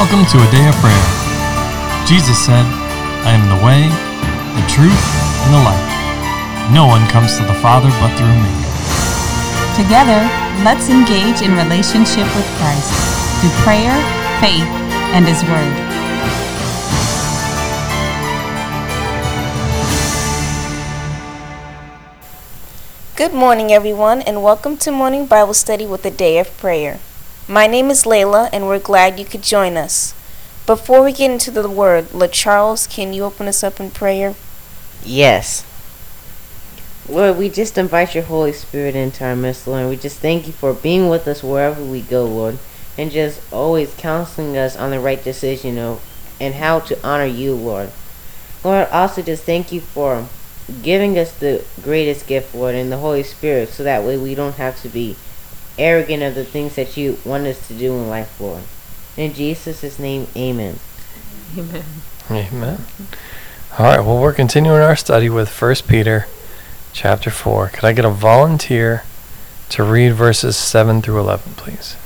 Welcome to a day of prayer. Jesus said, I am the way, the truth, and the life. No one comes to the Father but through me. Together, let's engage in relationship with Christ through prayer, faith, and His Word. Good morning, everyone, and welcome to Morning Bible Study with a Day of Prayer. My name is Layla, and we're glad you could join us. Before we get into the Word, La Charles, can you open us up in prayer? Yes. Lord, we just invite your Holy Spirit into our midst, Lord. We just thank you for being with us wherever we go, Lord, and just always counseling us on the right decision of, and how to honor you, Lord. Lord, also just thank you for giving us the greatest gift, Lord, in the Holy Spirit, so that way we don't have to be arrogant of the things that you want us to do in life, Lord. In Jesus' name, amen. Amen. Amen. All right, well, we're continuing our study with 1 Peter chapter 4. Could I get a volunteer to read verses 7 through 11, please?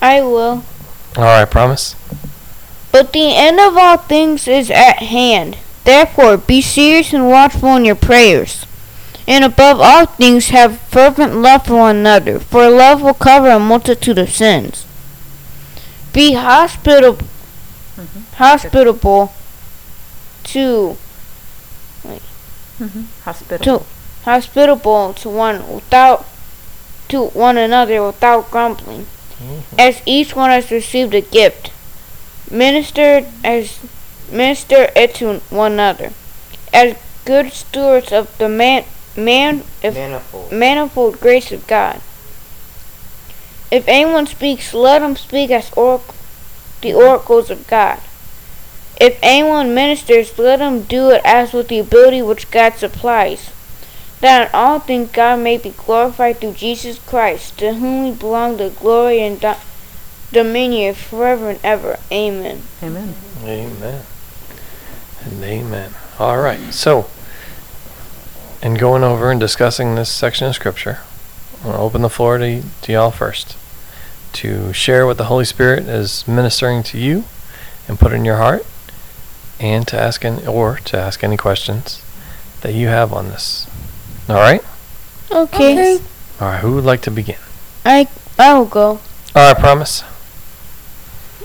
I will. All right, promise? But the end of all things is at hand. Therefore, be serious and watchful in your prayers. And above all things, have fervent love for one another, for love will cover a multitude of sins. Be hospitable, mm-hmm. hospitable to mm-hmm. Hospital. to hospitable to one without to one another without grumbling. Mm-hmm. As each one has received a gift, minister as minister it to one another, as good stewards of the man man if Manifold. manifold grace of God. If anyone speaks, let him speak as orac- the oracles of God. If anyone ministers, let him do it as with the ability which God supplies, that in all things God may be glorified through Jesus Christ, to whom we belong the glory and do- dominion forever and ever. Amen. Amen. Amen. And amen. All right, so, in going over and discussing this section of Scripture, I'm going to open the floor to, to y'all first to share what the Holy Spirit is ministering to you and put in your heart, and to ask any, or to ask any questions that you have on this. All right? Okay. All right, who would like to begin? I I'll go. All right, I promise.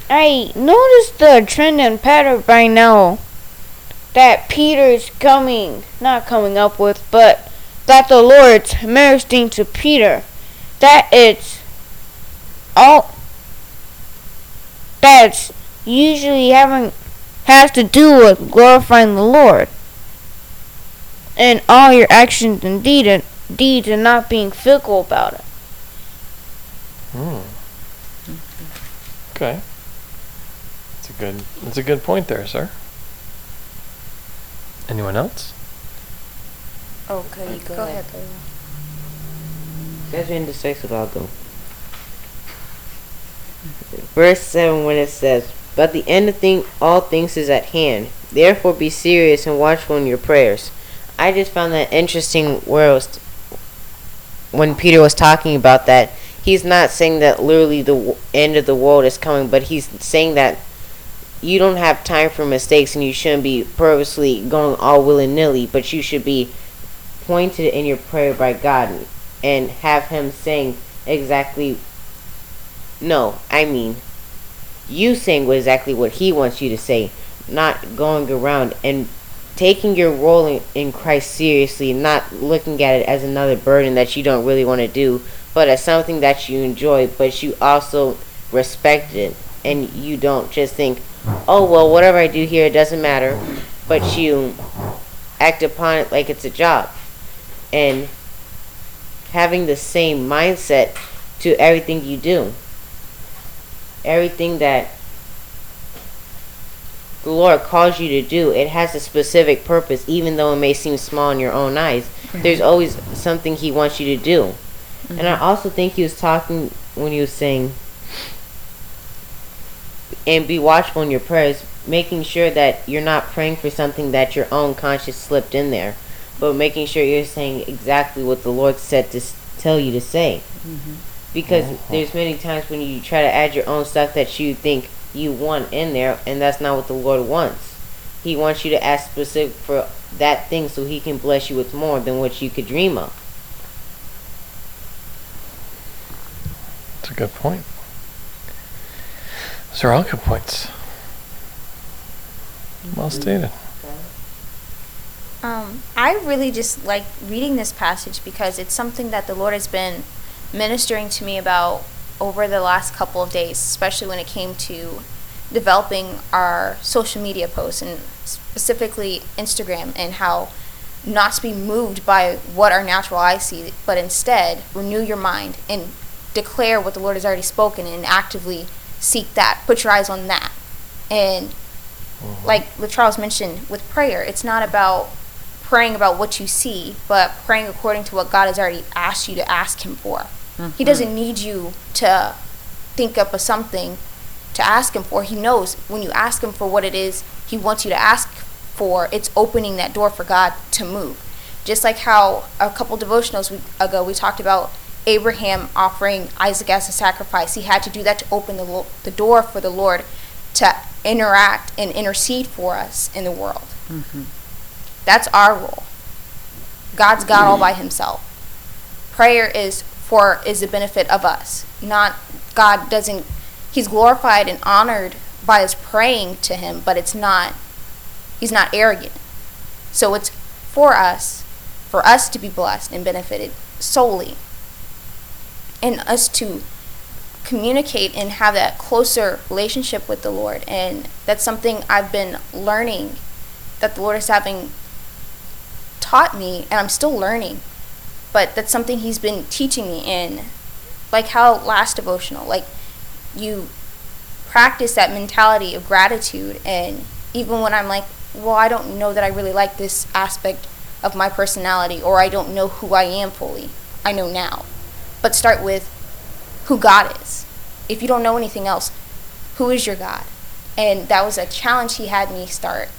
I noticed the trend and pattern by now that Peter's coming, not coming up with, but that the Lord's ministering to Peter. That it's all that's usually having has to do with glorifying the Lord. And all your actions and deed and deeds and not being fickle about it. Hmm. Okay. That's a good. That's a good point there, sir. Anyone else? Oh, okay, go, ahead. Guys are indecisive, I'll go. Verse 7 when it says, But the end of thing, all things is at hand. Therefore be serious and watchful in your prayers. I just found that interesting where it was when Peter was talking about that. He's not saying that literally the w- end of the world is coming, but he's saying that you don't have time for mistakes and you shouldn't be purposely going all willy nilly, but you should be pointed in your prayer by God and have Him saying exactly. No, I mean, you saying exactly what He wants you to say, not going around and taking your role in, in Christ seriously, not looking at it as another burden that you don't really want to do, but as something that you enjoy, but you also respect it, and you don't just think, oh well, whatever I do here it doesn't matter, but you act upon it like it's a job and having the same mindset to everything you do. Everything that the Lord calls you to do, it has a specific purpose, even though it may seem small in your own eyes. There's always something He wants you to do. And I mm-hmm. also think He was talking when He was saying, and be watchful in your prayers, making sure that you're not praying for something that your own conscience slipped in there but making sure you're saying exactly what the Lord said to s- tell you to say. Mm-hmm. Because oh, there's many times when you try to add your own stuff that you think you want in there, and that's not what the Lord wants. He wants you to ask specific for that thing so He can bless you with more than what you could dream of. That's a good point. Those are all good points. Well stated. Um, I really just like reading this passage because it's something that the Lord has been ministering to me about over the last couple of days, especially when it came to developing our social media posts and specifically Instagram and how not to be moved by what our natural eyes see, but instead renew your mind and declare what the Lord has already spoken and actively seek that. Put your eyes on that. And mm-hmm. like with Charles mentioned with prayer, it's not about praying about what you see, but praying according to what God has already asked you to ask Him for. He mm-hmm. doesn't need you to think up of something to ask Him for. He knows when you ask Him for what it is He wants you to ask for, it's opening that door for God to move. Just like how a couple devotionals we, ago we talked about Abraham offering Isaac as a sacrifice. He had to do that to open the, lo- the door for the Lord to interact and intercede for us in the world. Mm-hmm. That's our role. God's God all by himself. Prayer is for is the benefit of us. Not God doesn't he's glorified and honored by us praying to him, but it's not he's not arrogant. So it's for us, for us to be blessed and benefited solely. And us to communicate and have that closer relationship with the Lord. And that's something I've been learning that the Lord is having taught me, and I'm still learning. But that's something He's been teaching me in, like how last devotional, like you practice that mentality of gratitude. And even when I'm like, well, I don't know that I really like this aspect of my personality, or I don't know who I am fully, I know now. But start with who God is. If you don't know anything else, who is your God? And that was a challenge he had me start.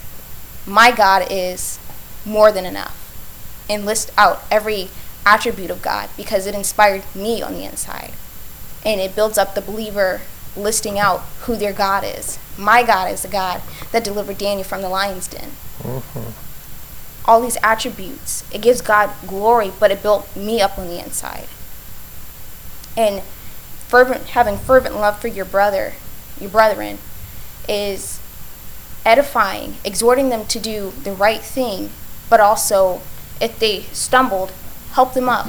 My God is more than enough. And list out every attribute of God because it inspired me on the inside. And it builds up the believer listing out who their God is. My God is the God that delivered Daniel from the lion's den. Mm-hmm. All these attributes. It gives God glory, but it built me up on the inside. And fervent having fervent love for your brother, your brethren, is edifying, exhorting them to do the right thing, but also if they stumbled, help them up,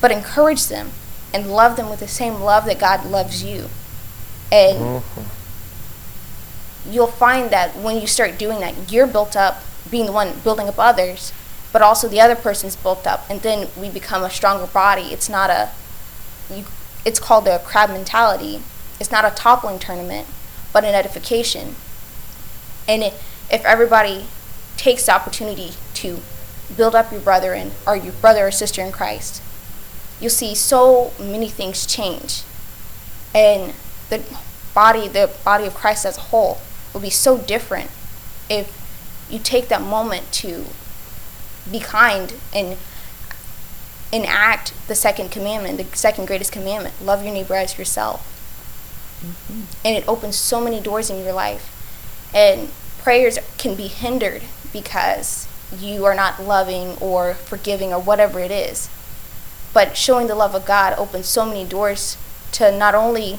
but encourage them and love them with the same love that God loves you. And mm-hmm. you'll find that when you start doing that, you're built up, being the one building up others, but also the other person's built up, and then we become a stronger body. It's not a, you, it's called the crab mentality. It's not a toppling tournament, but an edification. And it, if everybody takes the opportunity to build up your brother in, or your brother or sister in Christ, you'll see so many things change. And the body, the body of Christ as a whole, will be so different if you take that moment to be kind and enact the second commandment, the second greatest commandment love your neighbor as yourself. Mm-hmm. And it opens so many doors in your life. And prayers can be hindered because you are not loving or forgiving or whatever it is. But showing the love of God opens so many doors to not only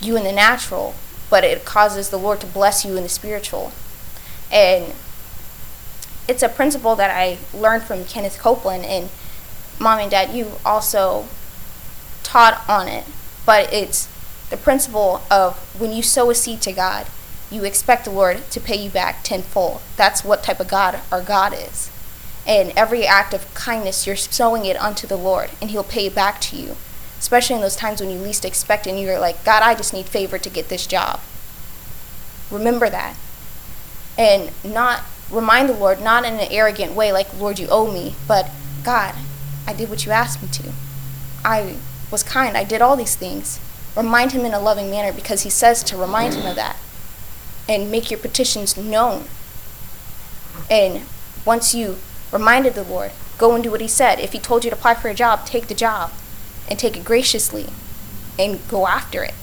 you in the natural, but it causes the Lord to bless you in the spiritual. And it's a principle that I learned from Kenneth Copeland, and mom and dad, you also taught on it. But it's the principle of when you sow a seed to God, you expect the Lord to pay you back tenfold. That's what type of God our God is. And every act of kindness, you're sowing it unto the Lord, and He'll pay it back to you. Especially in those times when you least expect it, and you're like, God, I just need favor to get this job. Remember that. And not remind the Lord, not in an arrogant way, like, Lord, you owe me, but God, I did what you asked me to. I was kind. I did all these things. Remind Him in a loving manner because He says to remind Him of that. And make your petitions known. And once you reminded the Lord, go and do what He said. If He told you to apply for a job, take the job and take it graciously and go after it.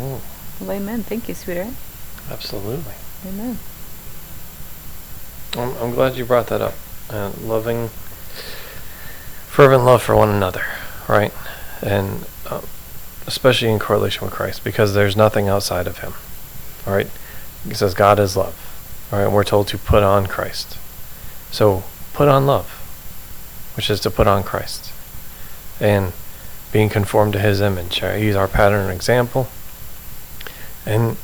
Ooh, Well, amen. Thank you, sweetheart. absolutely. Amen. I'm, I'm glad you brought that up. Uh, loving, fervent love for one another, right? And uh, especially in correlation with Christ, because there's nothing outside of Him, all right? He says God is love, all right? And we're told to put on Christ. So put on love, which is to put on Christ, and being conformed to His image. Right? He's our pattern and example, and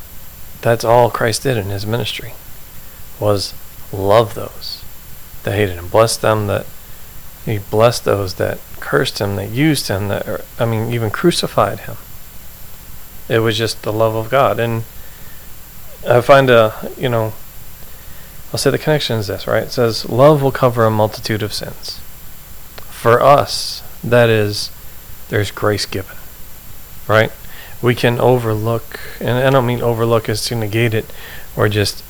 that's all Christ did in His ministry was love those that hated him, bless them that he blessed those that cursed him, that used him, that I mean even crucified him. It was just the love of God, and I find a you know I'll say the connection is this right. It says love will cover a multitude of sins. For us, that is, there's grace given, right? We can overlook, and I don't mean overlook as to negate it, or just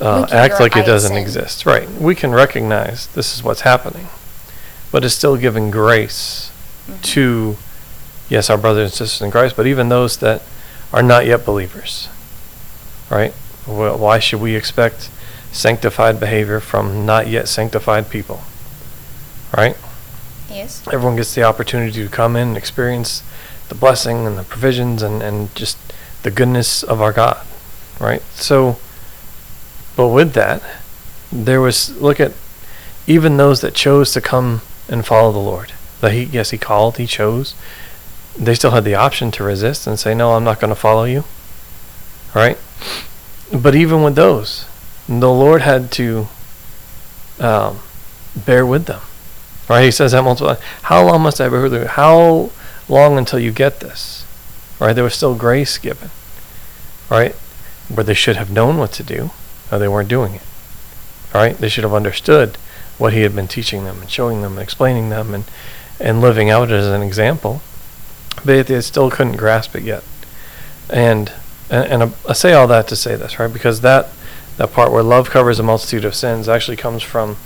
uh, act like it doesn't exist. Right. We can recognize this is what's happening, but is still giving grace Mm-hmm. to, yes, our brothers and sisters in Christ, but even those that are not yet believers. Right. Well, why should we expect sanctified behavior from not yet sanctified people? Right. Yes. Everyone gets the opportunity to come in and experience the blessing and the provisions and, and just the goodness of our God. Right. So. But with that, there was look at even those that chose to come and follow the Lord. That he yes he called, he chose. They still had the option to resist and say, No, I'm not gonna follow you. Right? But even with those, the Lord had to um, bear with them. Right? He says that multiple times. How long must I bear with you? How long until you get this? Right? There was still grace given. Right? Where they should have known what to do. No, they weren't doing it. All right, they should have understood what he had been teaching them and showing them and explaining them and and living out as an example, but they still couldn't grasp it yet. And and, and I say all that to say this, right? Because that that part where love covers a multitude of sins actually comes from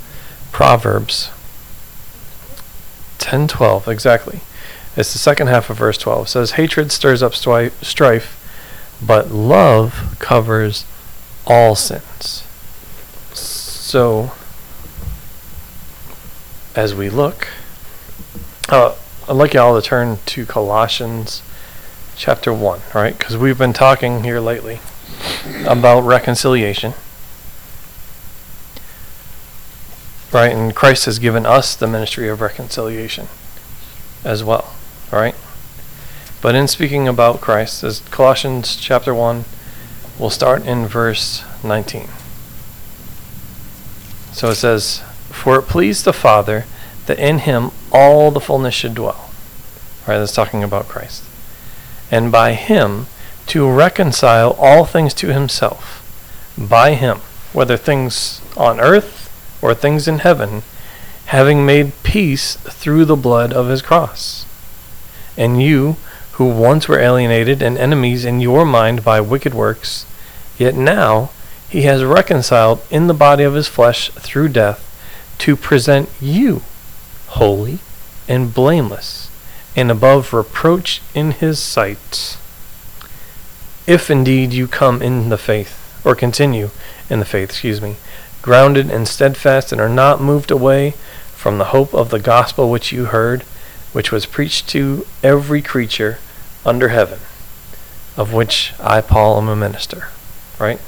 Proverbs 10:12 exactly. It's the second half of verse 12. It says hatred stirs up stri- strife, but love covers all sins. So, as we look, uh, I'd like you all to turn to Colossians chapter 1, right? Because we've been talking here lately about reconciliation. Right? And Christ has given us the ministry of reconciliation as well, right? But in speaking about Christ, as Colossians chapter 1, we'll start in verse 19. So it says, For it pleased the Father that in him all the fullness should dwell. Right, that's talking about Christ. And by him to reconcile all things to himself. By him, whether things on earth or things in heaven, having made peace through the blood of his cross. And you, who once were alienated and enemies in your mind by wicked works, yet now he has reconciled in the body of his flesh through death to present you holy and blameless and above reproach in his sight. If indeed you come in the faith, or continue in the faith, excuse me, grounded and steadfast and are not moved away from the hope of the gospel which you heard, which was preached to every creature under heaven, of which I, Paul, am a minister. Right?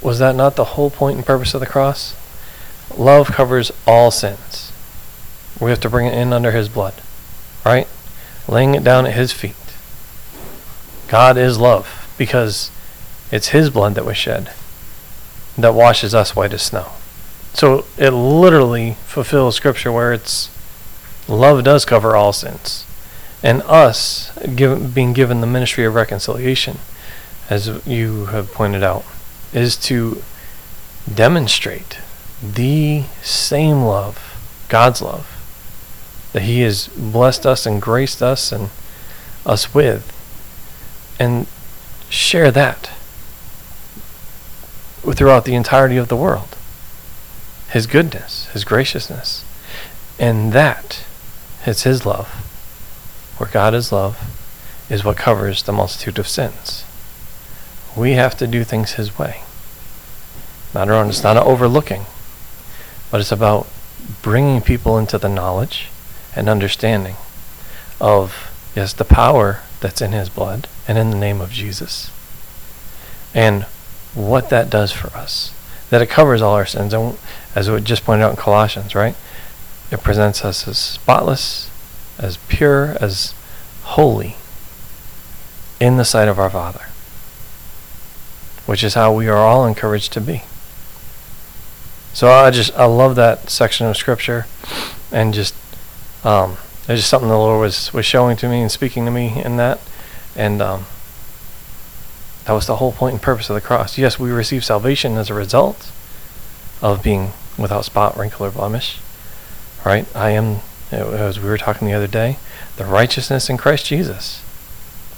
Was that not the whole point and purpose of the cross? Love covers all sins. We have to bring it in under His blood. Right? Laying it down at His feet. God is love because it's His blood that was shed that washes us white as snow. So it literally fulfills Scripture where it's love does cover all sins. And us given, being given the ministry of reconciliation, as you have pointed out, is to demonstrate the same love, God's love, that He has blessed us and graced us and us with, and share that throughout the entirety of the world. His goodness, His graciousness, and that is His love where God is love, is what covers the multitude of sins. We have to do things His way. Not our own. It's not overlooking, but it's about bringing people into the knowledge and understanding of, yes, the power that's in His blood and in the name of Jesus. And what that does for us. That it covers all our sins. And as we just pointed out in Colossians, right? It presents us as spotless, as pure, as holy in the sight of our Father, which is how we are all encouraged to be. So I just I love that section of scripture, and just um, it's just something the Lord was was showing to me and speaking to me in that, and um, that was the whole point and purpose of the cross. Yes, we receive salvation as a result of being without spot, wrinkle, or blemish. Right? I am, as we were talking the other day, the righteousness in Christ Jesus.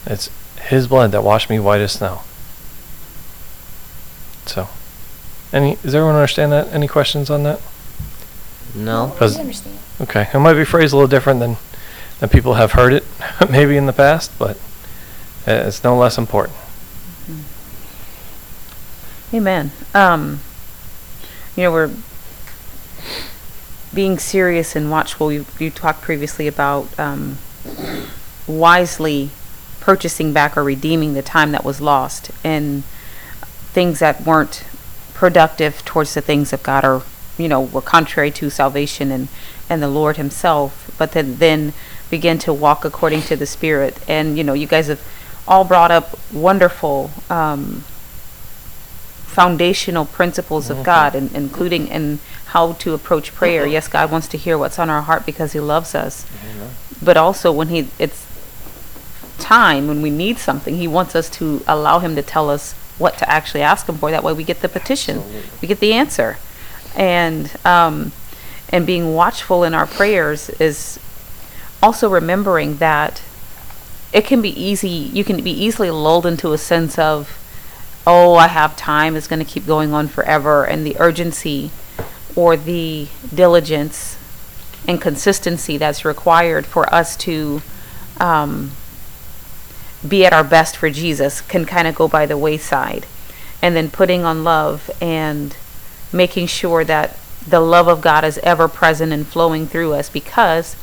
It's His blood that washed me white as snow. So, any does everyone understand that? Any questions on that? No. Because- we understand. Okay, it might be phrased a little different than than people have heard it maybe in the past, but uh, it's no less important. Amen. Um, you know, we're being serious and watchful. You, you talked previously about um, wisely purchasing back or redeeming the time that was lost and things that weren't productive towards the things of God or, you know, were contrary to salvation and, and the Lord Himself, but then, then begin to walk according to the Spirit. And, you know, you guys have all brought up wonderful. Um, foundational principles of mm-hmm. God, and including in how to approach prayer. Mm-hmm. Yes, God wants to hear what's on our heart because He loves us. Mm-hmm. But also, when He it's time when we need something, He wants us to allow Him to tell us what to actually ask Him for. That way, we get the petition, we get the answer, and um, and being watchful in our prayers is also remembering that it can be easy. You can be easily lulled into a sense of oh, I have time, it's going to keep going on forever, and the urgency or the diligence and consistency that's required for us to um, be at our best for Jesus can kind of go by the wayside. And then putting on love and making sure that the love of God is ever present and flowing through us because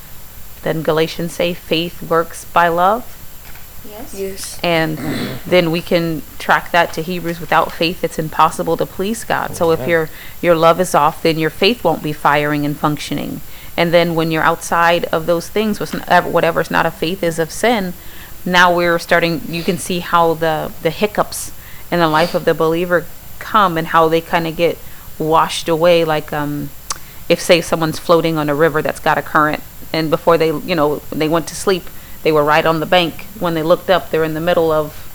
then Galatians say faith works by love Yes. Yes. and then we can track that to Hebrews without faith it's impossible to please God. So if your your love is off then your faith won't be firing and functioning. And then when you're outside of those things whatever's not of faith is of sin, now we're starting you can see how the the hiccups in the life of the believer come and how they kind of get washed away like um if say someone's floating on a river that's got a current and before they you know they went to sleep they were right on the bank. When they looked up they're in the middle of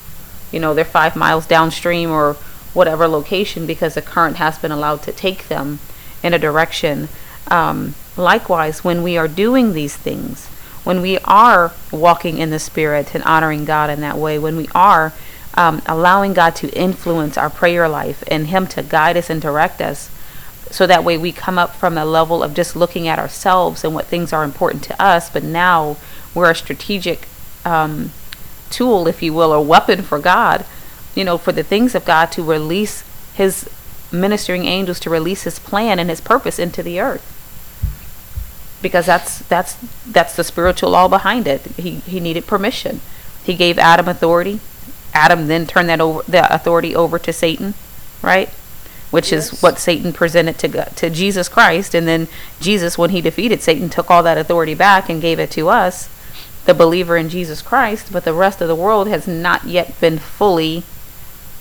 you know they're five miles downstream or whatever location because the current has been allowed to take them in a direction. Um, likewise when we are doing these things when we are walking in the spirit and honoring god in that way when we are um, allowing god to influence our prayer life and him to guide us and direct us so that way we come up from a level of just looking at ourselves and what things are important to us but now we're a strategic um, tool if you will or weapon for god you know for the things of god to release his ministering angels to release his plan and his purpose into the earth because that's that's that's the spiritual law behind it. He he needed permission. He gave adam authority. Adam then turned that over the authority over to satan right? Which is what Satan presented to to Jesus Christ, and then Jesus, when he defeated Satan, took all that authority back and gave it to us, the believer in Jesus Christ. But the rest of the world has not yet been fully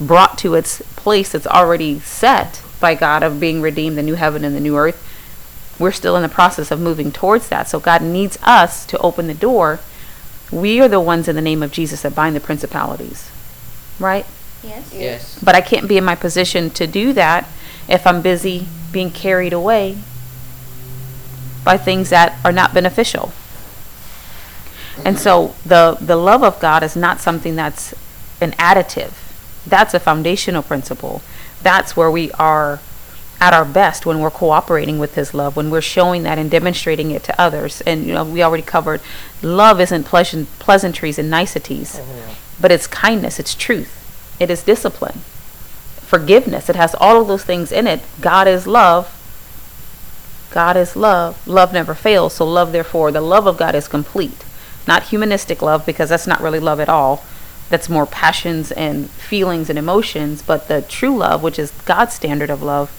brought to its place that's already set by God of being redeemed, the new heaven and the new earth. We're still in the process of moving towards that. So God needs us to open the door. We are the ones in the name of Jesus that bind the principalities, right? Yes. Yes. But I can't be in my position to do that if I'm busy being carried away by things that are not beneficial. And so the the love of God is not something that's an additive. That's a foundational principle. That's where we are at our best when we're cooperating with his love, when we're showing that and demonstrating it to others. And you know, we already covered love isn't pleasant, pleasantries and niceties, oh, but it's kindness, it's truth, it is discipline, forgiveness. It has all of those things in it. God is love. God is love. Love never fails. So love, therefore, the love of God is complete. Not humanistic love, because that's not really love at all. That's more passions and feelings and emotions. But the true love, which is God's standard of love,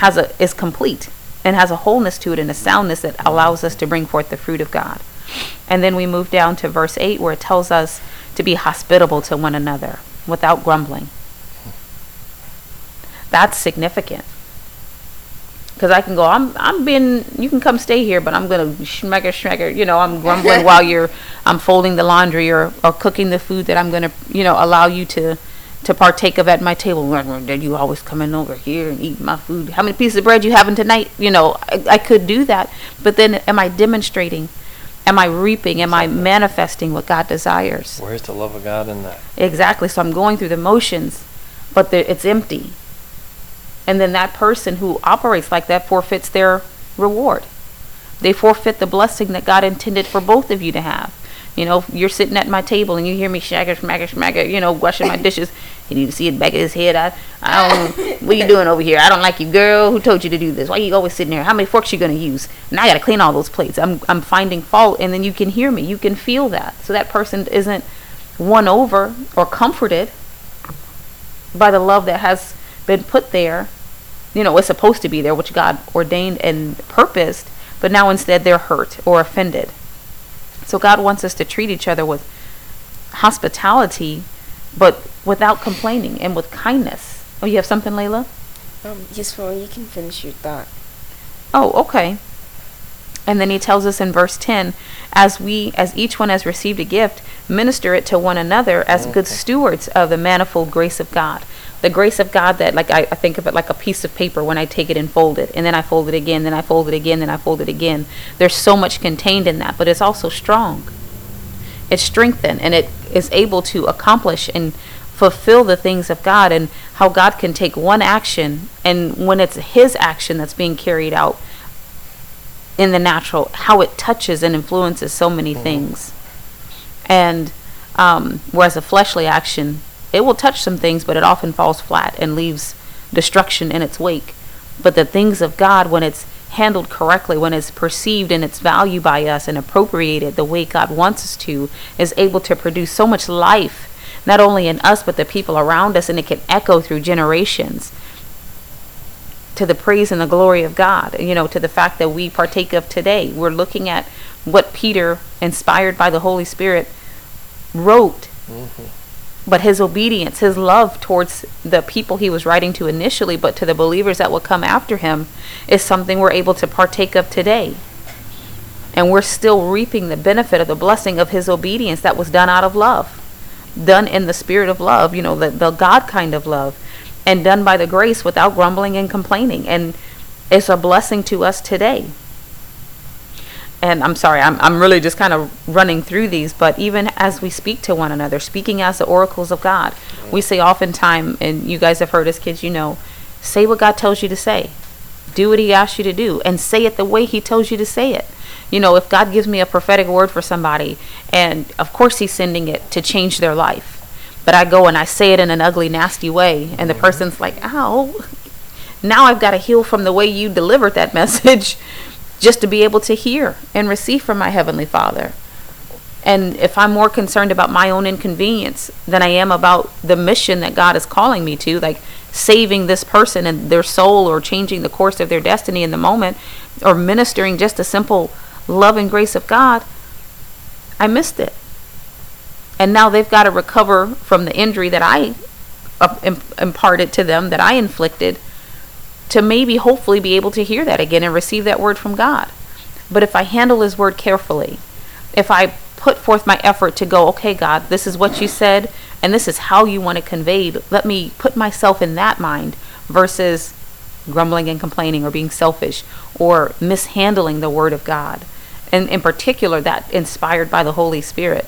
has a is complete and has a wholeness to it and a soundness that allows us to bring forth the fruit of God. And then we move down to verse 8 where it tells us to be hospitable to one another without grumbling. That's significant. Because I can go, I'm, I'm being, you can come stay here, but I'm going to schmegger, schmegger, you know, I'm grumbling while you're, I'm folding the laundry or, or cooking the food that I'm going to, you know, allow you to, to partake of at my table. Did you always coming over here and eating my food. How many pieces of bread you having tonight? You know, I, I could do that, but then am I demonstrating? Am I reaping? Am I manifesting what God desires? Where's the love of God in that? Exactly. So I'm going through the motions, but the, it's empty. And then that person who operates like that forfeits their reward. They forfeit the blessing that God intended for both of you to have. You know, you're sitting at my table and you hear me shagger, schmagger, schmagger, you know, washing my dishes, and you see it back of his head. I, I don't, what you doing over here? I don't like you, girl. Who told you to do this? Why are you always sitting there? How many forks you gonna use? And I gotta clean all those plates. I'm, I'm finding fault, and then you can hear me. You can feel that. So that person isn't won over or comforted by the love that has been put there. You know, it's supposed to be there, which God ordained and purposed, but now instead they're hurt or offended. So God wants us to treat each other with hospitality, but without complaining and with kindness. Oh, you have something, Layla? Um, yes, Ron, you can finish your thought. Oh, okay. And then he tells us in verse 10 as we, as each one has received a gift, minister it to one another as good stewards of the manifold grace of God. The grace of God that, like, I, I think of it like a piece of paper when I take it and fold it, and then I fold it again, then I fold it again, then I fold it again. There's so much contained in that, but it's also strong. It's strengthened, and it is able to accomplish and fulfill the things of God, and how God can take one action, and when it's His action that's being carried out, in the natural, how it touches and influences so many things. And um, whereas a fleshly action, it will touch some things, but it often falls flat and leaves destruction in its wake. But the things of God, when it's handled correctly, when it's perceived in its value by us and appropriated the way God wants us to, is able to produce so much life, not only in us, but the people around us, and it can echo through generations to the praise and the glory of God, you know, to the fact that we partake of today. We're looking at what Peter, inspired by the Holy Spirit, wrote. Mm-hmm. But his obedience, his love towards the people he was writing to initially, but to the believers that will come after him, is something we're able to partake of today. And we're still reaping the benefit of the blessing of his obedience that was done out of love, done in the spirit of love, you know, the, the God kind of love and done by the grace without grumbling and complaining. And it's a blessing to us today. And I'm sorry, I'm, I'm really just kind of running through these, but even as we speak to one another, speaking as the oracles of God, we say oftentimes, and you guys have heard as kids, you know, say what God tells you to say. Do what He asks you to do, and say it the way He tells you to say it. You know, if God gives me a prophetic word for somebody, and of course He's sending it to change their life, but I go and I say it in an ugly, nasty way, and the person's like, ow, now I've got to heal from the way you delivered that message just to be able to hear and receive from my Heavenly Father. And if I'm more concerned about my own inconvenience than I am about the mission that God is calling me to, like saving this person and their soul or changing the course of their destiny in the moment, or ministering just a simple love and grace of God, I missed it and now they've got to recover from the injury that I uh, imparted to them, that I inflicted, to maybe hopefully be able to hear that again and receive that word from God. But if I handle His word carefully, if I put forth my effort to go, okay, God, this is what you said, and this is how you want it conveyed, let me put myself in that mind versus grumbling and complaining or being selfish or mishandling the word of God. And in particular, that inspired by the Holy Spirit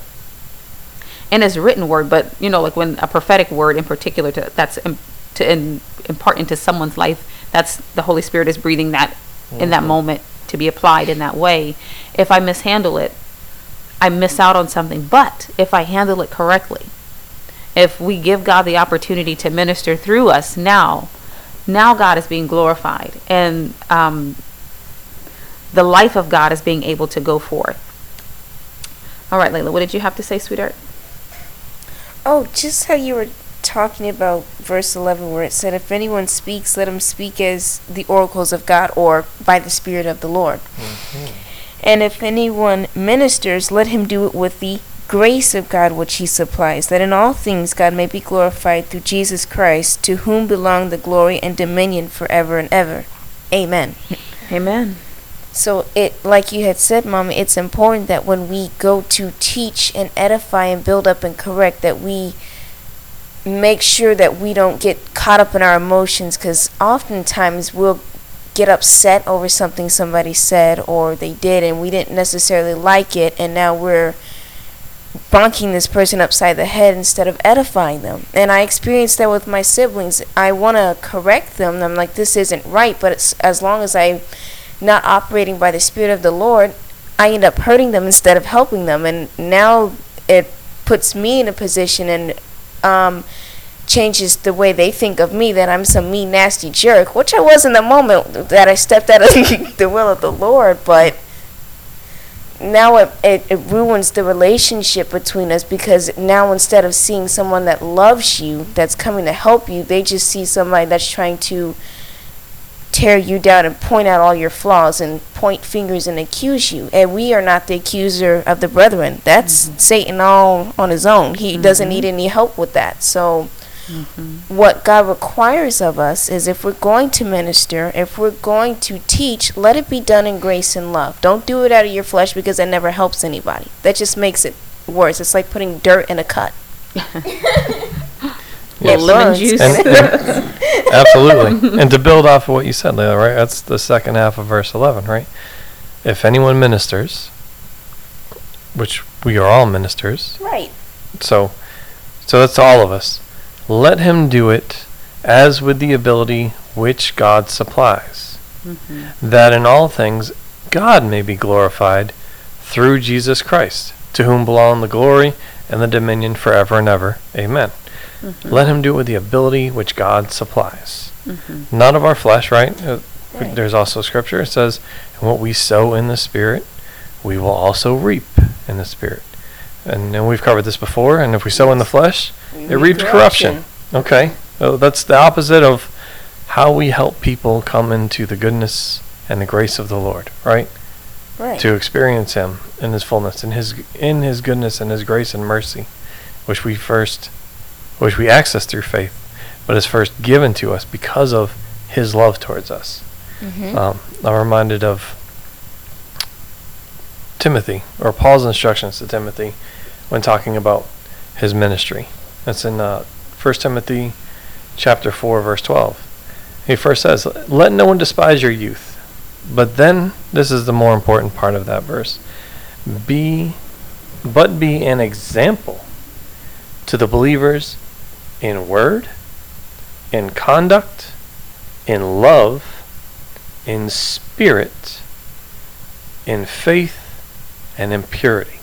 and as written word, but you know, like when a prophetic word in particular to, that's in, to in, impart into someone's life That's the Holy Spirit is breathing that in that moment to be applied in that way. If I mishandle it, I miss out on something. But if I handle it correctly, if we give God the opportunity to minister through us now, now God is being glorified, and um, the life of God is being able to go forth. All right, Layla, what did you have to say, sweetheart? Oh, just how you were talking about verse 11 where it said, If anyone speaks, let him speak as the oracles of God or by the Spirit of the Lord. Mm-hmm. And if anyone ministers, let him do it with the grace of God which he supplies, that in all things God may be glorified through Jesus Christ, to whom belong the glory and dominion forever and ever. Amen. Amen. So it like you had said, Mama, it's important that when we go to teach and edify and build up and correct that we make sure that we don't get caught up in our emotions cuz oftentimes we'll get upset over something somebody said or they did and we didn't necessarily like it and now we're bonking this person upside the head instead of edifying them. And I experienced that with my siblings. I want to correct them. I'm like this isn't right, but as long as I'm not operating by the Spirit of the Lord, I end up hurting them instead of helping them. And now it puts me in a position and um, changes the way they think of me that I'm some mean, nasty jerk, which I was in the moment that I stepped out of the will of the Lord. But now it, it, it ruins the relationship between us because now instead of seeing someone that loves you, that's coming to help you, they just see somebody that's trying to tear you down and point out all your flaws and point fingers and accuse you. And we are not the accuser of the brethren. That's mm-hmm. Satan all on his own. He doesn't mm-hmm. need any help with that. So, mm-hmm. what God requires of us is if we're going to minister, if we're going to teach, let it be done in grace and love. Don't do it out of your flesh because that never helps anybody. That just makes it worse. It's like putting dirt in a cut. Yes. It Lemon juice. And, and- absolutely. And to build off of what you said, Layla, right? That's the second half of verse 11, right? If anyone ministers, which we are all ministers, Right. so so that's all of us. Let him do it as with the ability which God supplies, mm-hmm. that in all things God may be glorified through Jesus Christ, to whom belong the glory and the dominion forever and ever. Amen. Let him do it with the ability which God supplies. Not of our flesh, right? Uh, Right. There's also scripture. It says, and what we sow in the Spirit, we will also reap in the Spirit. And, and we've covered this before. And if we sow in the flesh, it reaps corruption. Okay. So that's the opposite of how we help people come into the goodness and the grace of the Lord, right? Right. To experience Him in His fullness, in His in His goodness and His grace and mercy, which we first, which we access through faith, but is first given to us because of His love towards us. Mhm. Um, I'm reminded of Timothy, or Paul's instructions to Timothy when talking about his ministry. That's in uh, 1 Timothy chapter 4, verse 12. He first says, Let no one despise your youth. But then, this is the more important part of that verse. Be, but be an example to the believers in word, in conduct, in love, in spirit, in faith, and in purity.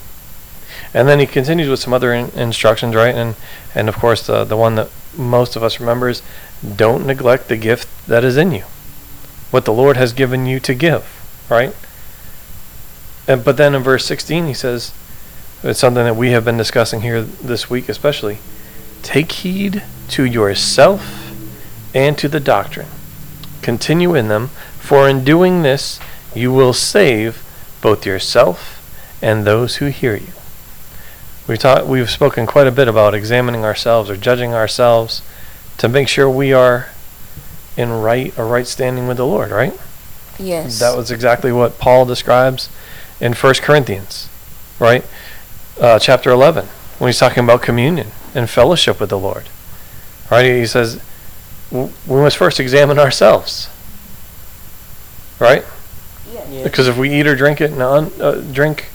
And then he continues with some other in- instructions, right? And and of course the the one that most of us remember is don't neglect the gift that is in you. What the Lord has given you to give, right? And but then in verse 16 he says it's something that we have been discussing here this week especially. Take heed to yourself and to the doctrine. Continue in them, for in doing this you will save both yourself and those who hear you. We taught, we've spoken quite a bit about examining ourselves or judging ourselves to make sure we are in right a right standing with the Lord, right? Yes. That was exactly what Paul describes in 1 Corinthians, right? Uh, chapter 11, when he's talking about communion and fellowship with the Lord. Right? He says, we must first examine ourselves. Right? Because if we eat or drink it, non, uh, drink,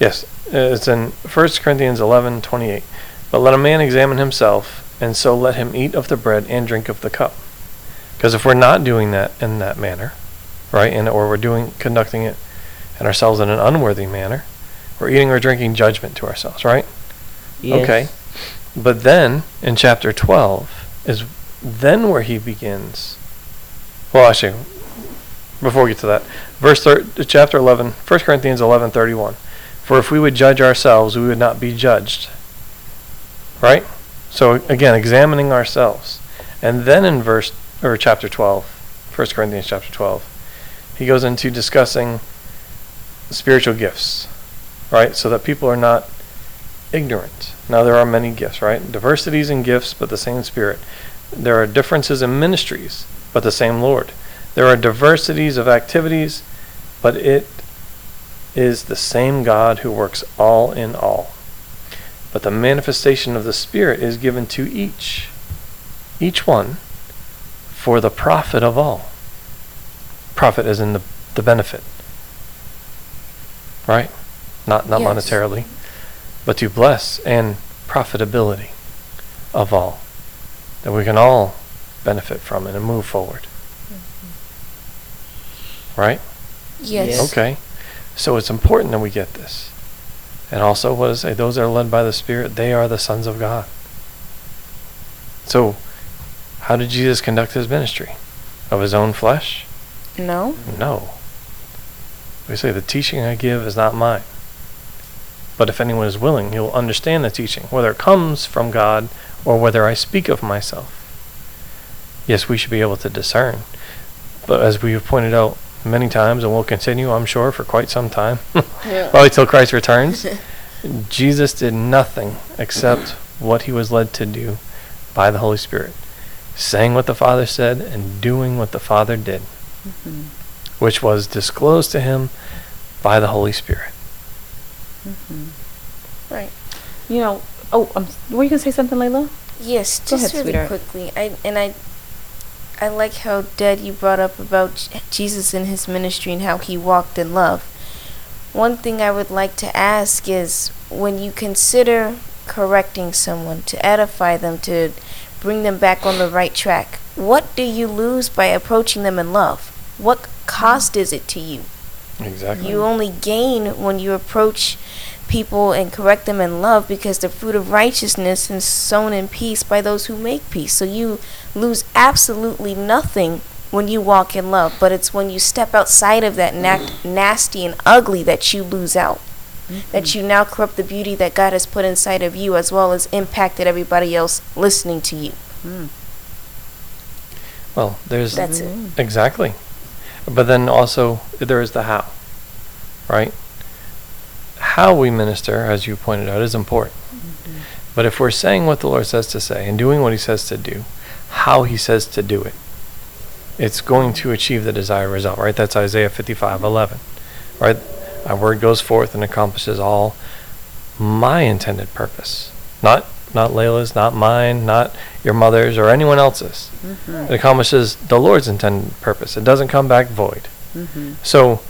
yes, it's in 1 Corinthians 11 28. But let a man examine himself, and so let him eat of the bread and drink of the cup. Because if we're not doing that in that manner, right, and or we're doing conducting it and ourselves in an unworthy manner, we're eating or drinking judgment to ourselves, right? Yes. Okay. But then in chapter 12 is then where he begins. Well, actually, before we get to that, verse thir- chapter 11, 1 Corinthians 11:31. For if we would judge ourselves, we would not be judged. Right? So again, examining ourselves. And then in verse or chapter 12, 1 Corinthians chapter 12, he goes into discussing spiritual gifts. Right? So that people are not ignorant. Now there are many gifts, right? Diversities in gifts, but the same Spirit. There are differences in ministries, but the same Lord. There are diversities of activities, but it is the same God who works all in all. But the manifestation of the Spirit is given to each, each one, for the profit of all. Profit as in the, the benefit. Right? Not not Yes. monetarily, but to bless and profitability of all. That we can all benefit from it and move forward. Mm-hmm. Right? Yes. Yes. Okay. So it's important that we get this. And also, what does it say? Those that are led by the Spirit, they are the sons of God. So, how did Jesus conduct his ministry? Of his own flesh? No. No. We say, the teaching I give is not mine. But if anyone is willing, he will understand the teaching, whether it comes from God or whether I speak of myself. Yes, we should be able to discern. But as we have pointed out many times, and will continue, I'm sure, for quite some time, probably till Christ returns, Jesus did nothing except what he was led to do by the Holy Spirit, saying what the Father said and doing what the Father did, mm-hmm. which was disclosed to him by the Holy Spirit. Right. You know, oh, um, were you gonna say something, Layla? Yes, Go just ahead, really sweetheart. quickly. I and I I like how Dad you brought up about Jesus and his ministry and how he walked in love. One thing I would like to ask is when you consider correcting someone to edify them to bring them back on the right track, what do you lose by approaching them in love? What cost is it to you? Exactly. You only gain when you approach people and correct them in love because the fruit of righteousness is sown in peace by those who make peace. So you lose absolutely nothing when you walk in love, but it's when you step outside of that na- nasty and ugly that you lose out. That mm-hmm. you now corrupt the beauty that God has put inside of you as well as impacted everybody else listening to you. Hmm. well, there's That's it. Exactly. But then also, there is the how, right? How we minister, as you pointed out, is important. Mm-hmm. But if we're saying what the Lord says to say and doing what He says to do, how He says to do it, it's going to achieve the desired result, right? That's Isaiah 55 mm-hmm. 11, right? My word goes forth and accomplishes all my intended purpose. Not not Layla's, not mine, not your mother's or anyone else's. Mm-hmm. It accomplishes the Lord's intended purpose. It doesn't come back void. Mm-hmm. So,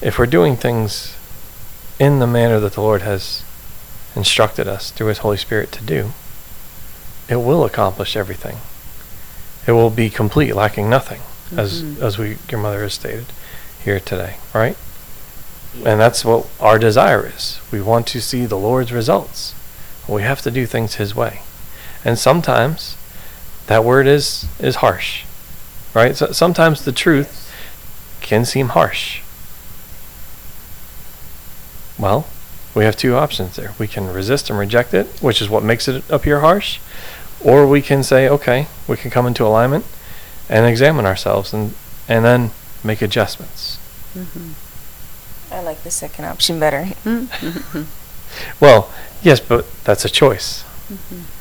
if we're doing things in the manner that the Lord has instructed us through His Holy Spirit to do, it will accomplish everything. It will be complete, lacking nothing, as mm-hmm. as we your mother has stated here today, right? And that's what our desire is. We want to see the Lord's results. We have to do things His way, and sometimes that word is is harsh, right? So sometimes the truth can seem harsh. Well, we have two options there. We can resist and reject it, which is what makes it appear harsh, or we can say, okay, we can come into alignment and examine ourselves and and then make adjustments. Mm-hmm. I like the second option better. Mm-hmm. Well, yes, but that's a choice. Mm-hmm.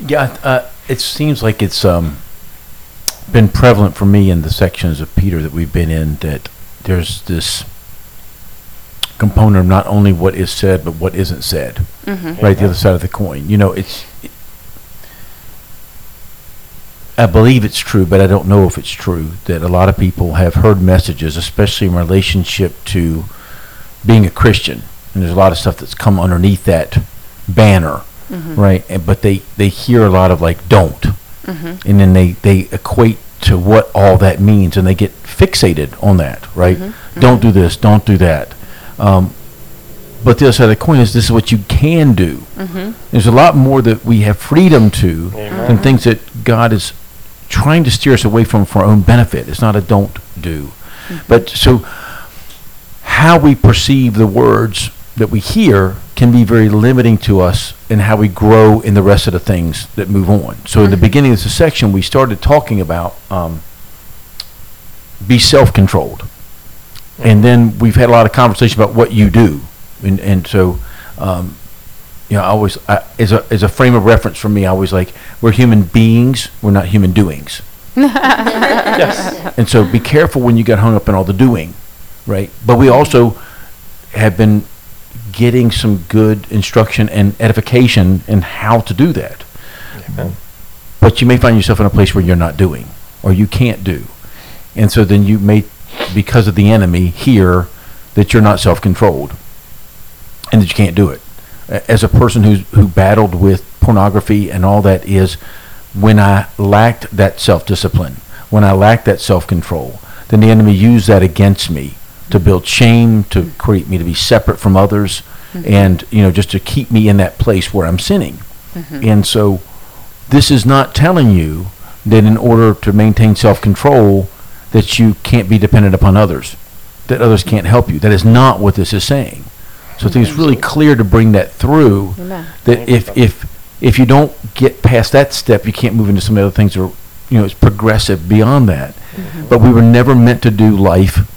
Yeah, uh, it seems like it's um, been prevalent for me in the sections of Peter that we've been in that there's this component of not only what is said but what isn't said. Right, the other side of the coin. You know, it's. I believe it's true, but I don't know if it's true that a lot of people have heard messages, especially in relationship to being a Christian, and there's a lot of stuff that's come underneath that banner, right? And, but they they hear a lot of like "don't," Mm-hmm. and then they they equate to what all that means, and they get fixated on that, right? Mm-hmm. Don't do this, don't do that. Um, but the other side of the coin is this is what you can do. Mm-hmm. There's a lot more that we have freedom to Amen. than things that God is trying to steer us away from for our own benefit. It's not a don't do. But so how we perceive the words that we hear can be very limiting to us in how we grow in the rest of the things that move on. So in the beginning of this section, we started talking about um, be self-controlled. And then we've had a lot of conversation about what you do. And, and so, um, you know, I always, I, as a, as a frame of reference for me, I always like, we're human beings, we're not human doings. Yes. And so be careful when you get hung up in all the doing, right? But we also have been getting some good instruction and edification in how to do that. Amen. But you may find yourself in a place where you're not doing or you can't do. And so then you may, because of the enemy, hear that you're not self controlled and that you can't do it. As a person who's, who battled with pornography and all that is, when I lacked that self discipline, when I lacked that self control, then the enemy used that against me to build shame, to create me to be separate from others, and you know just to keep me in that place where I'm sinning. And so, this is not telling you that in order to maintain self control, that you can't be dependent upon others, that others can't help you. That is not what this is saying. So I think it's really clear to bring that through. That if if if you don't get past that step, you can't move into some of the other things that are you know it's progressive beyond that. But we were never meant to do life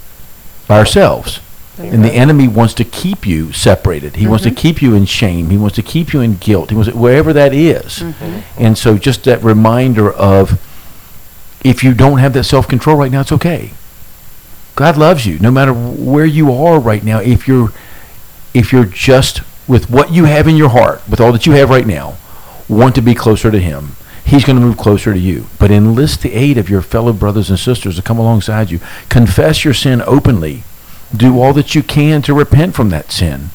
by ourselves. And the enemy wants to keep you separated. He wants to keep you in shame. He wants to keep you in guilt. He wants to, wherever that is. And so just that reminder of if you don't have that self-control right now, it's okay. God loves you no matter where you are right now. If you're if you're just with what you have in your heart, with all that you have right now, want to be closer to him, he's going to move closer to you. But enlist the aid of your fellow brothers and sisters to come alongside you. Confess your sin openly. Do all that you can to repent from that sin.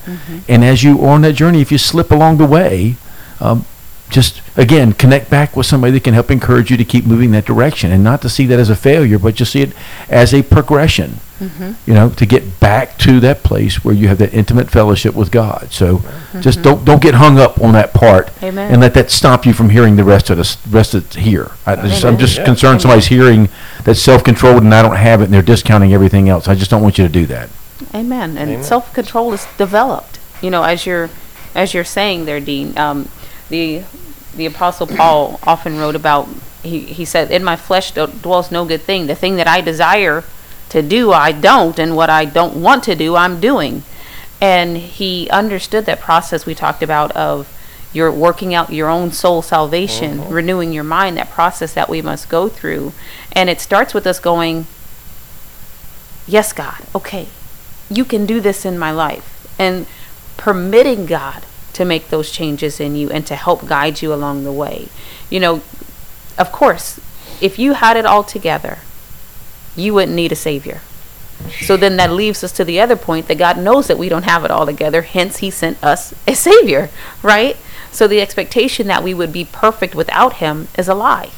And as you are on that journey, if you slip along the way, um, just again connect back with somebody that can help encourage you to keep moving that direction and not to see that as a failure but just see it as a progression you know to get back to that place where you have that intimate fellowship with god so just don't don't get hung up on that part Amen. and let that stop you from hearing the rest of the rest of it here I just, i'm just Yeah. concerned somebody's hearing that's self-controlled and i don't have it and they're discounting everything else i just don't want you to do that Amen. And Amen. self-control is developed. You know, as you're as you're saying there, Dean. Um, the the apostle Paul often wrote about. He he said, "In my flesh dwells no good thing. The thing that I desire to do, I don't, and what I don't want to do, I'm doing." And he understood that process we talked about of you're working out your own soul salvation, uh-huh. renewing your mind, that process that we must go through. And it starts with us going, Yes, God, okay, you can do this in my life. And permitting God to make those changes in you and to help guide you along the way. You know, of course, if you had it all together, you wouldn't need a savior. So then that leaves us to the other point that God knows that we don't have it all together, hence he sent us a savior, right? So the expectation that we would be perfect without him is a lie.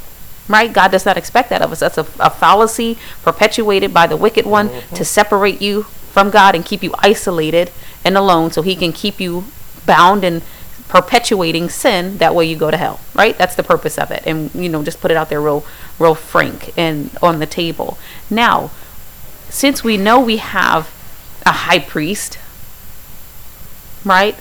Right? God does not expect that of us. That's a, a fallacy perpetuated by the wicked one mm-hmm. to separate you from God and keep you isolated and alone so he can keep you bound and perpetuating sin that way you go to hell right that's the purpose of it and you know just put it out there real real frank and on the table. Now since we know we have a high priest right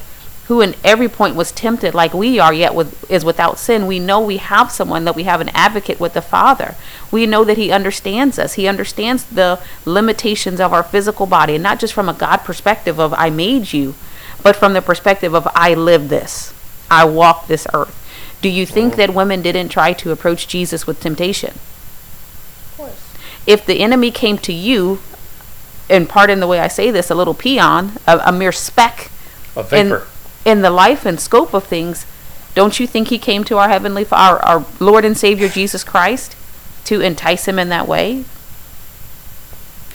who in every point was tempted like we are yet with is without sin we know we have someone that we have an advocate with the father. We know that he understands us. He understands the limitations of our physical body and not just from a god perspective of i made you but from the perspective of i live this. I walk this earth do you think that women didn't try to approach jesus with temptation Of course. if the enemy came to you and pardon the way i say this a little peon a, a mere speck A in, vapor. in the life and scope of things, don't you think he came to our heavenly Fa- our, our Lord and Savior Jesus Christ to entice him in that way?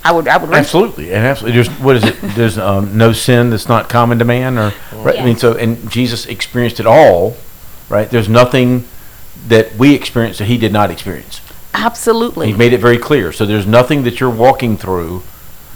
I would I would Absolutely, and absolutely. There's what is it? There's um, no sin that's not common to man, or right? I mean, so and Jesus experienced it all, right? There's nothing that we experienced that he did not experience. Absolutely. He made it very clear. So there's nothing that you're walking through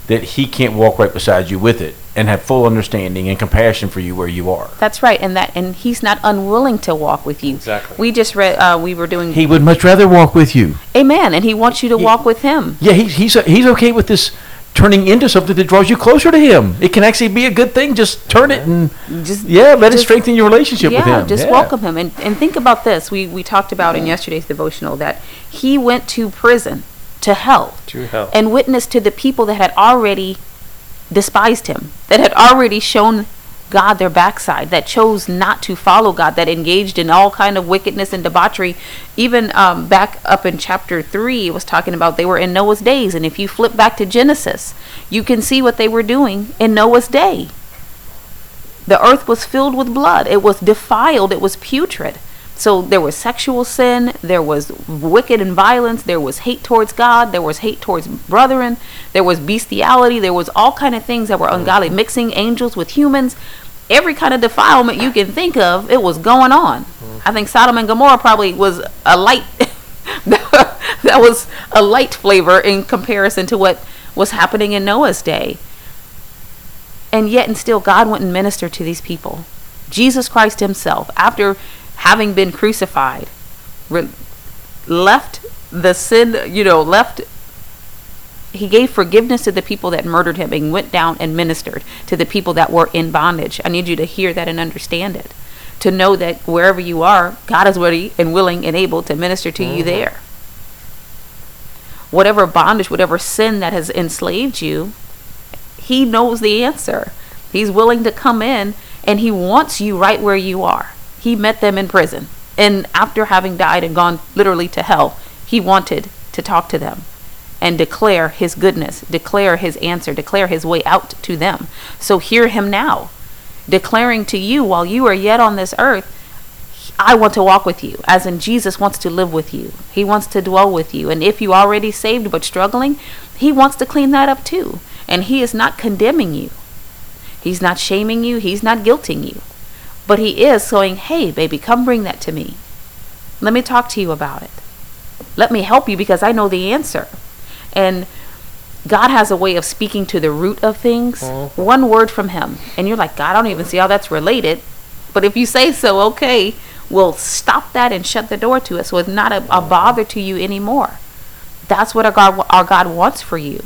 that he can't walk right beside you with it and have full understanding and compassion for you where you are. That's right, and that and he's not unwilling to walk with you. Exactly. We just read. Uh, we were doing. He would much rather walk with you. Amen, and he wants you to He- walk with him. Yeah, he's he's he's okay with this turning into something that draws you closer to him. It can actually be a good thing. Just turn it and Just yeah, let it strengthen your relationship with yeah, him. just Yeah. welcome him and and think about this. We we talked about in yesterday's devotional that he went to prison, to hell, To hell. and witnessed to the people that had already despised him, that had already shown God their backside, that chose not to follow God, that engaged in all kind of wickedness and debauchery. Even um, back up in chapter three, it was talking about they were in Noah's days, and if you flip back to Genesis, you can see what they were doing in Noah's day. The earth was filled with blood. It was defiled. It was putrid. So there was sexual sin, there was wicked and violence, there was hate towards God, there was hate towards brethren, there was bestiality, there was all kind of things that were ungodly, mm. mixing angels with humans. Every kind of defilement you can think of, it was going on. Mm. I think Sodom and Gomorrah probably was a light that was a light flavor in comparison to what was happening in Noah's day. And yet and still God went and ministered to these people. Jesus Christ himself, after having been crucified, re- left the sin, you know, left he gave forgiveness to the people that murdered him and went down and ministered to the people that were in bondage. I need you to hear that and understand it. To know that wherever you are, God is ready and willing and able to minister to you mm-hmm. there. Whatever bondage, whatever sin that has enslaved you, he knows the answer. He's willing to come in and he wants you right where you are. He met them in prison. And after having died and gone literally to hell, he wanted to talk to them and declare his goodness, declare his answer, declare his way out to them. So hear him now, declaring to you while you are yet on this earth, I want to walk with you, as in Jesus wants to live with you. He wants to dwell with you. And if you already saved but struggling, he wants to clean that up too. And he is not condemning you. He's not shaming you, he's not guilting you. But he is saying, "Hey, baby, come bring that to me. Let me talk to you about it. Let me help you because I know the answer." And God has a way of speaking to the root of things. Uh-huh. One word from Him, and you're like, God, I don't even see how that's related. But if you say so, okay, we'll stop that and shut the door to it, so it's not a, a uh-huh. bother to you anymore. That's what our God, our God wants for you.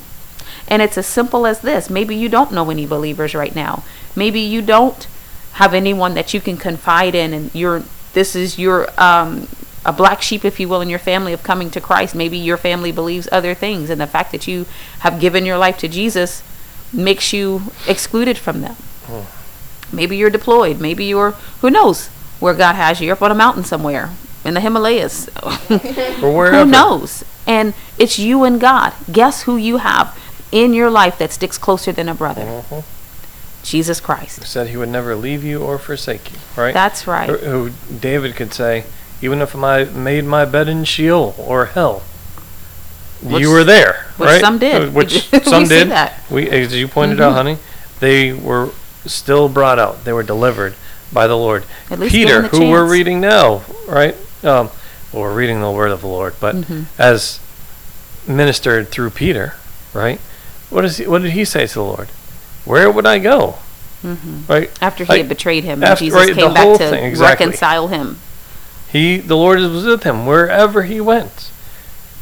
And it's as simple as this. Maybe you don't know any believers right now. Maybe you don't have anyone that you can confide in, and you're this is your um, a black sheep, if you will, in your family of coming to Christ. Maybe your family believes other things, and the fact that you have given your life to Jesus makes you excluded from them. Maybe you're deployed. Maybe you're who knows where God has you. You're up on a mountain somewhere in the Himalayas. Or wherever. Who knows? And it's you and God. Guess who you have in your life that sticks closer than a brother? Mhm. Jesus Christ. Said he would never leave you or forsake you, right? That's right. Who- Who David could say, even if I made my bed in Sheol or hell, Which- you were there, which right? some did. Which some did. that. We, as you pointed out, Mhm. honey, they were still brought out. They were delivered by the Lord. At least Peter, who we're reading now, right? Um, well, we're reading the word of the Lord, but Mhm. as ministered through Peter, right? What is he, what did he say to the Lord? Where would I go? Mhm. Right? After he Like, had betrayed him, and after- Jesus right, came back to thing, exactly. reconcile him. He, the Lord was with him wherever he went.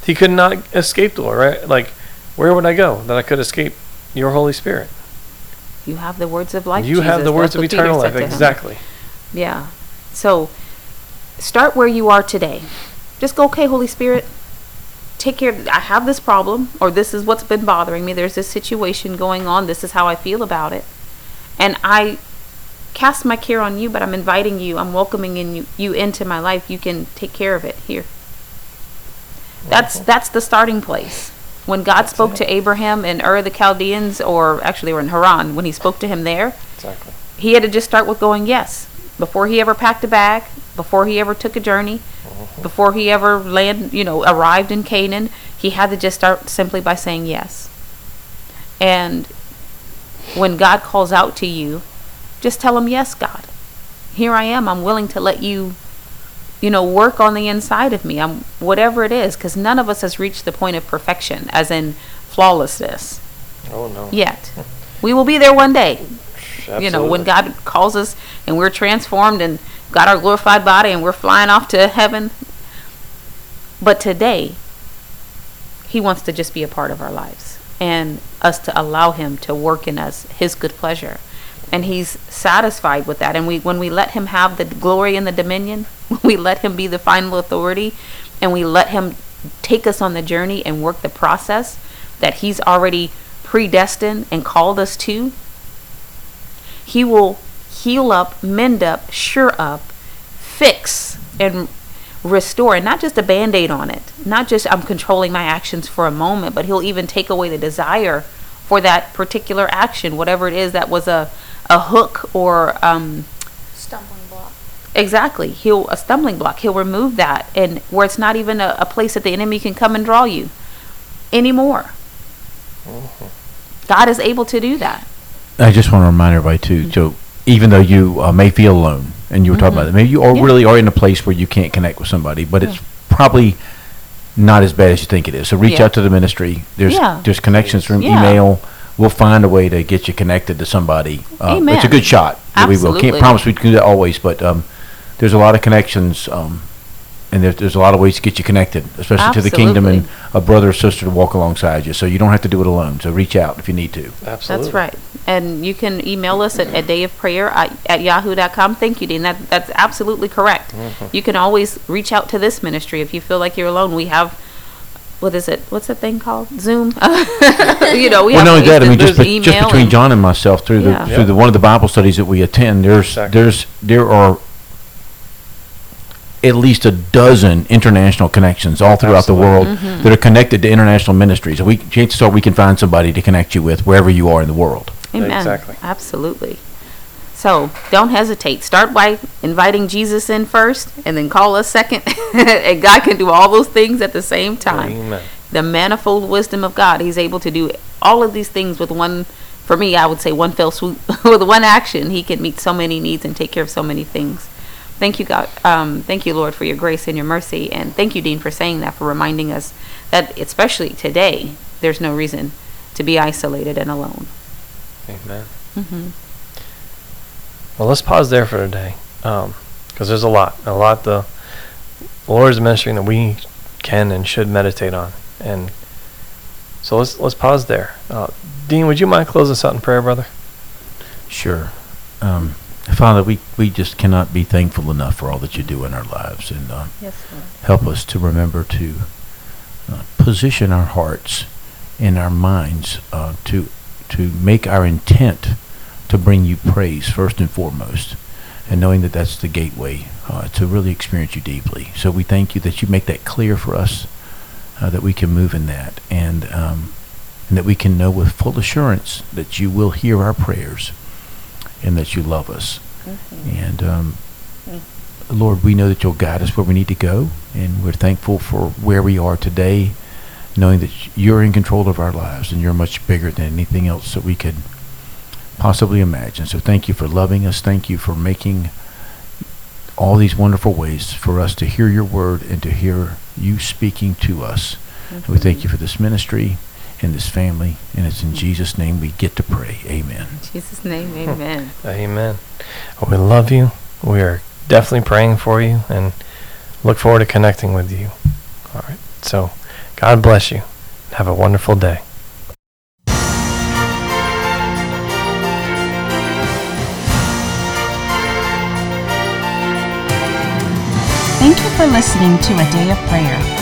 He could not escape the Lord, right? Like, where would I go that I could escape your Holy Spirit? You have the words of life. you have the words That's of eternal life. Exactly. Yeah. So start where you are today. Just go, okay, Holy Spirit, take care. I have this problem, or this is what's been bothering me. There's this situation going on. This is how I feel about it. And I cast my care on you, but I'm inviting you. I'm welcoming in you, you into my life. You can take care of it here. That's that's the starting place. When God spoke to Abraham in Ur of the Chaldeans, or actually they were in Haran, when he spoke to him there, Exactly. he had to just start with going yes before he ever packed a bag before he ever took a journey before he ever land you know arrived in canaan he had to just start simply by saying yes and when god calls out to you just tell him yes god here i am i'm willing to let you you know, work on the inside of me. I'm whatever it is, because none of us has reached the point of perfection, as in flawlessness, Oh, no. yet. We will be there one day. Absolutely. You know, when God calls us and we're transformed and got our glorified body and we're flying off to heaven. But today, He wants to just be a part of our lives and us to allow Him to work in us His good pleasure. And He's satisfied with that. And we, when we let Him have the glory and the dominion, when we let Him be the final authority, and we let Him take us on the journey and work the process that He's already predestined and called us to, he will heal up, mend up, sure up, fix, and restore. And not just a band aid on it. Not just I'm controlling my actions for a moment, but He'll even take away the desire for that particular action, whatever it is that was a, a hook or um, Stumbling block. exactly he'll a stumbling block he'll remove that and where it's not even a, a place that the enemy can come and draw you anymore god is able to do that I just want to remind everybody too. So even though you uh, may feel alone, and you were talking about it, maybe you are Yeah. really are in a place where you can't connect with somebody, but it's probably not as bad as you think it is. So reach Yeah. out to the ministry. There's Yeah. there's connections from Yeah. email. We'll find a way to get you connected to somebody. Uh, It's a good shot. that We will. Can't promise we can do that always, but um, there's a lot of connections. Um, and there's, there's a lot of ways to get you connected, especially to the kingdom and a brother or sister to walk alongside you. So you don't have to do it alone. So reach out if you need to. Absolutely. That's right. And you can email us at a day of prayer at, at yahoo.com. Thank you, Dean. That, that's absolutely correct. Mm-hmm. You can always reach out to this ministry if you feel like you're alone. We have, what is it? What's that thing called? Zoom? you know, we well, have not only that, I mean, just, be- just between and- John and myself through Yeah. the through the one of the Bible studies that we attend, there's Exactly. there's there are at least a dozen international connections all throughout the world Mm-hmm. that are connected to international ministries. We chances are we can find somebody to connect you with wherever you are in the world. Amen. Exactly. Absolutely. So don't hesitate. Start by inviting Jesus in first and then call us second. and God can do all those things at the same time. Amen. The manifold wisdom of God. He's able to do all of these things with one, for me, I would say one fell swoop. with one action, He can meet so many needs and take care of so many things. Thank you, God. Um, thank you, Lord, for your grace and your mercy. And thank you, Dean, for saying that, for reminding us that, especially today, there's no reason to be isolated and alone. Amen. hmm Well, let's pause there for today, because there's a lot, a lot the Lord is ministering that we can and should meditate on, and so let's let's pause there. Uh, Dean, would you mind closing us out in prayer, brother? Sure. Um, Father, we, we just cannot be thankful enough for all that you do in our lives, and uh, Yes, help us to remember to uh, position our hearts and our minds uh, to to make our intent to bring you praise first and foremost, and knowing that that's the gateway uh, to really experience you deeply. So we thank you that you make that clear for us, uh, that we can move in that, and um, and that we can know with full assurance that you will hear our prayers, and that you love us. And um, Lord, we know that you'll guide us where we need to go, and we're thankful for where we are today, knowing that you're in control of our lives and you're much bigger than anything else that we could possibly imagine. So thank you for loving us. Thank you for making all these wonderful ways for us to hear your word and to hear you speaking to us. And we thank you for this ministry and this family, and it's in mm. Jesus' name we get to pray. Amen. In Jesus' name, amen. Amen. We love you. We are definitely praying for you, and look forward to connecting with you. All right. So, God bless you. Have a wonderful day. Thank you for listening to A Day of Prayer.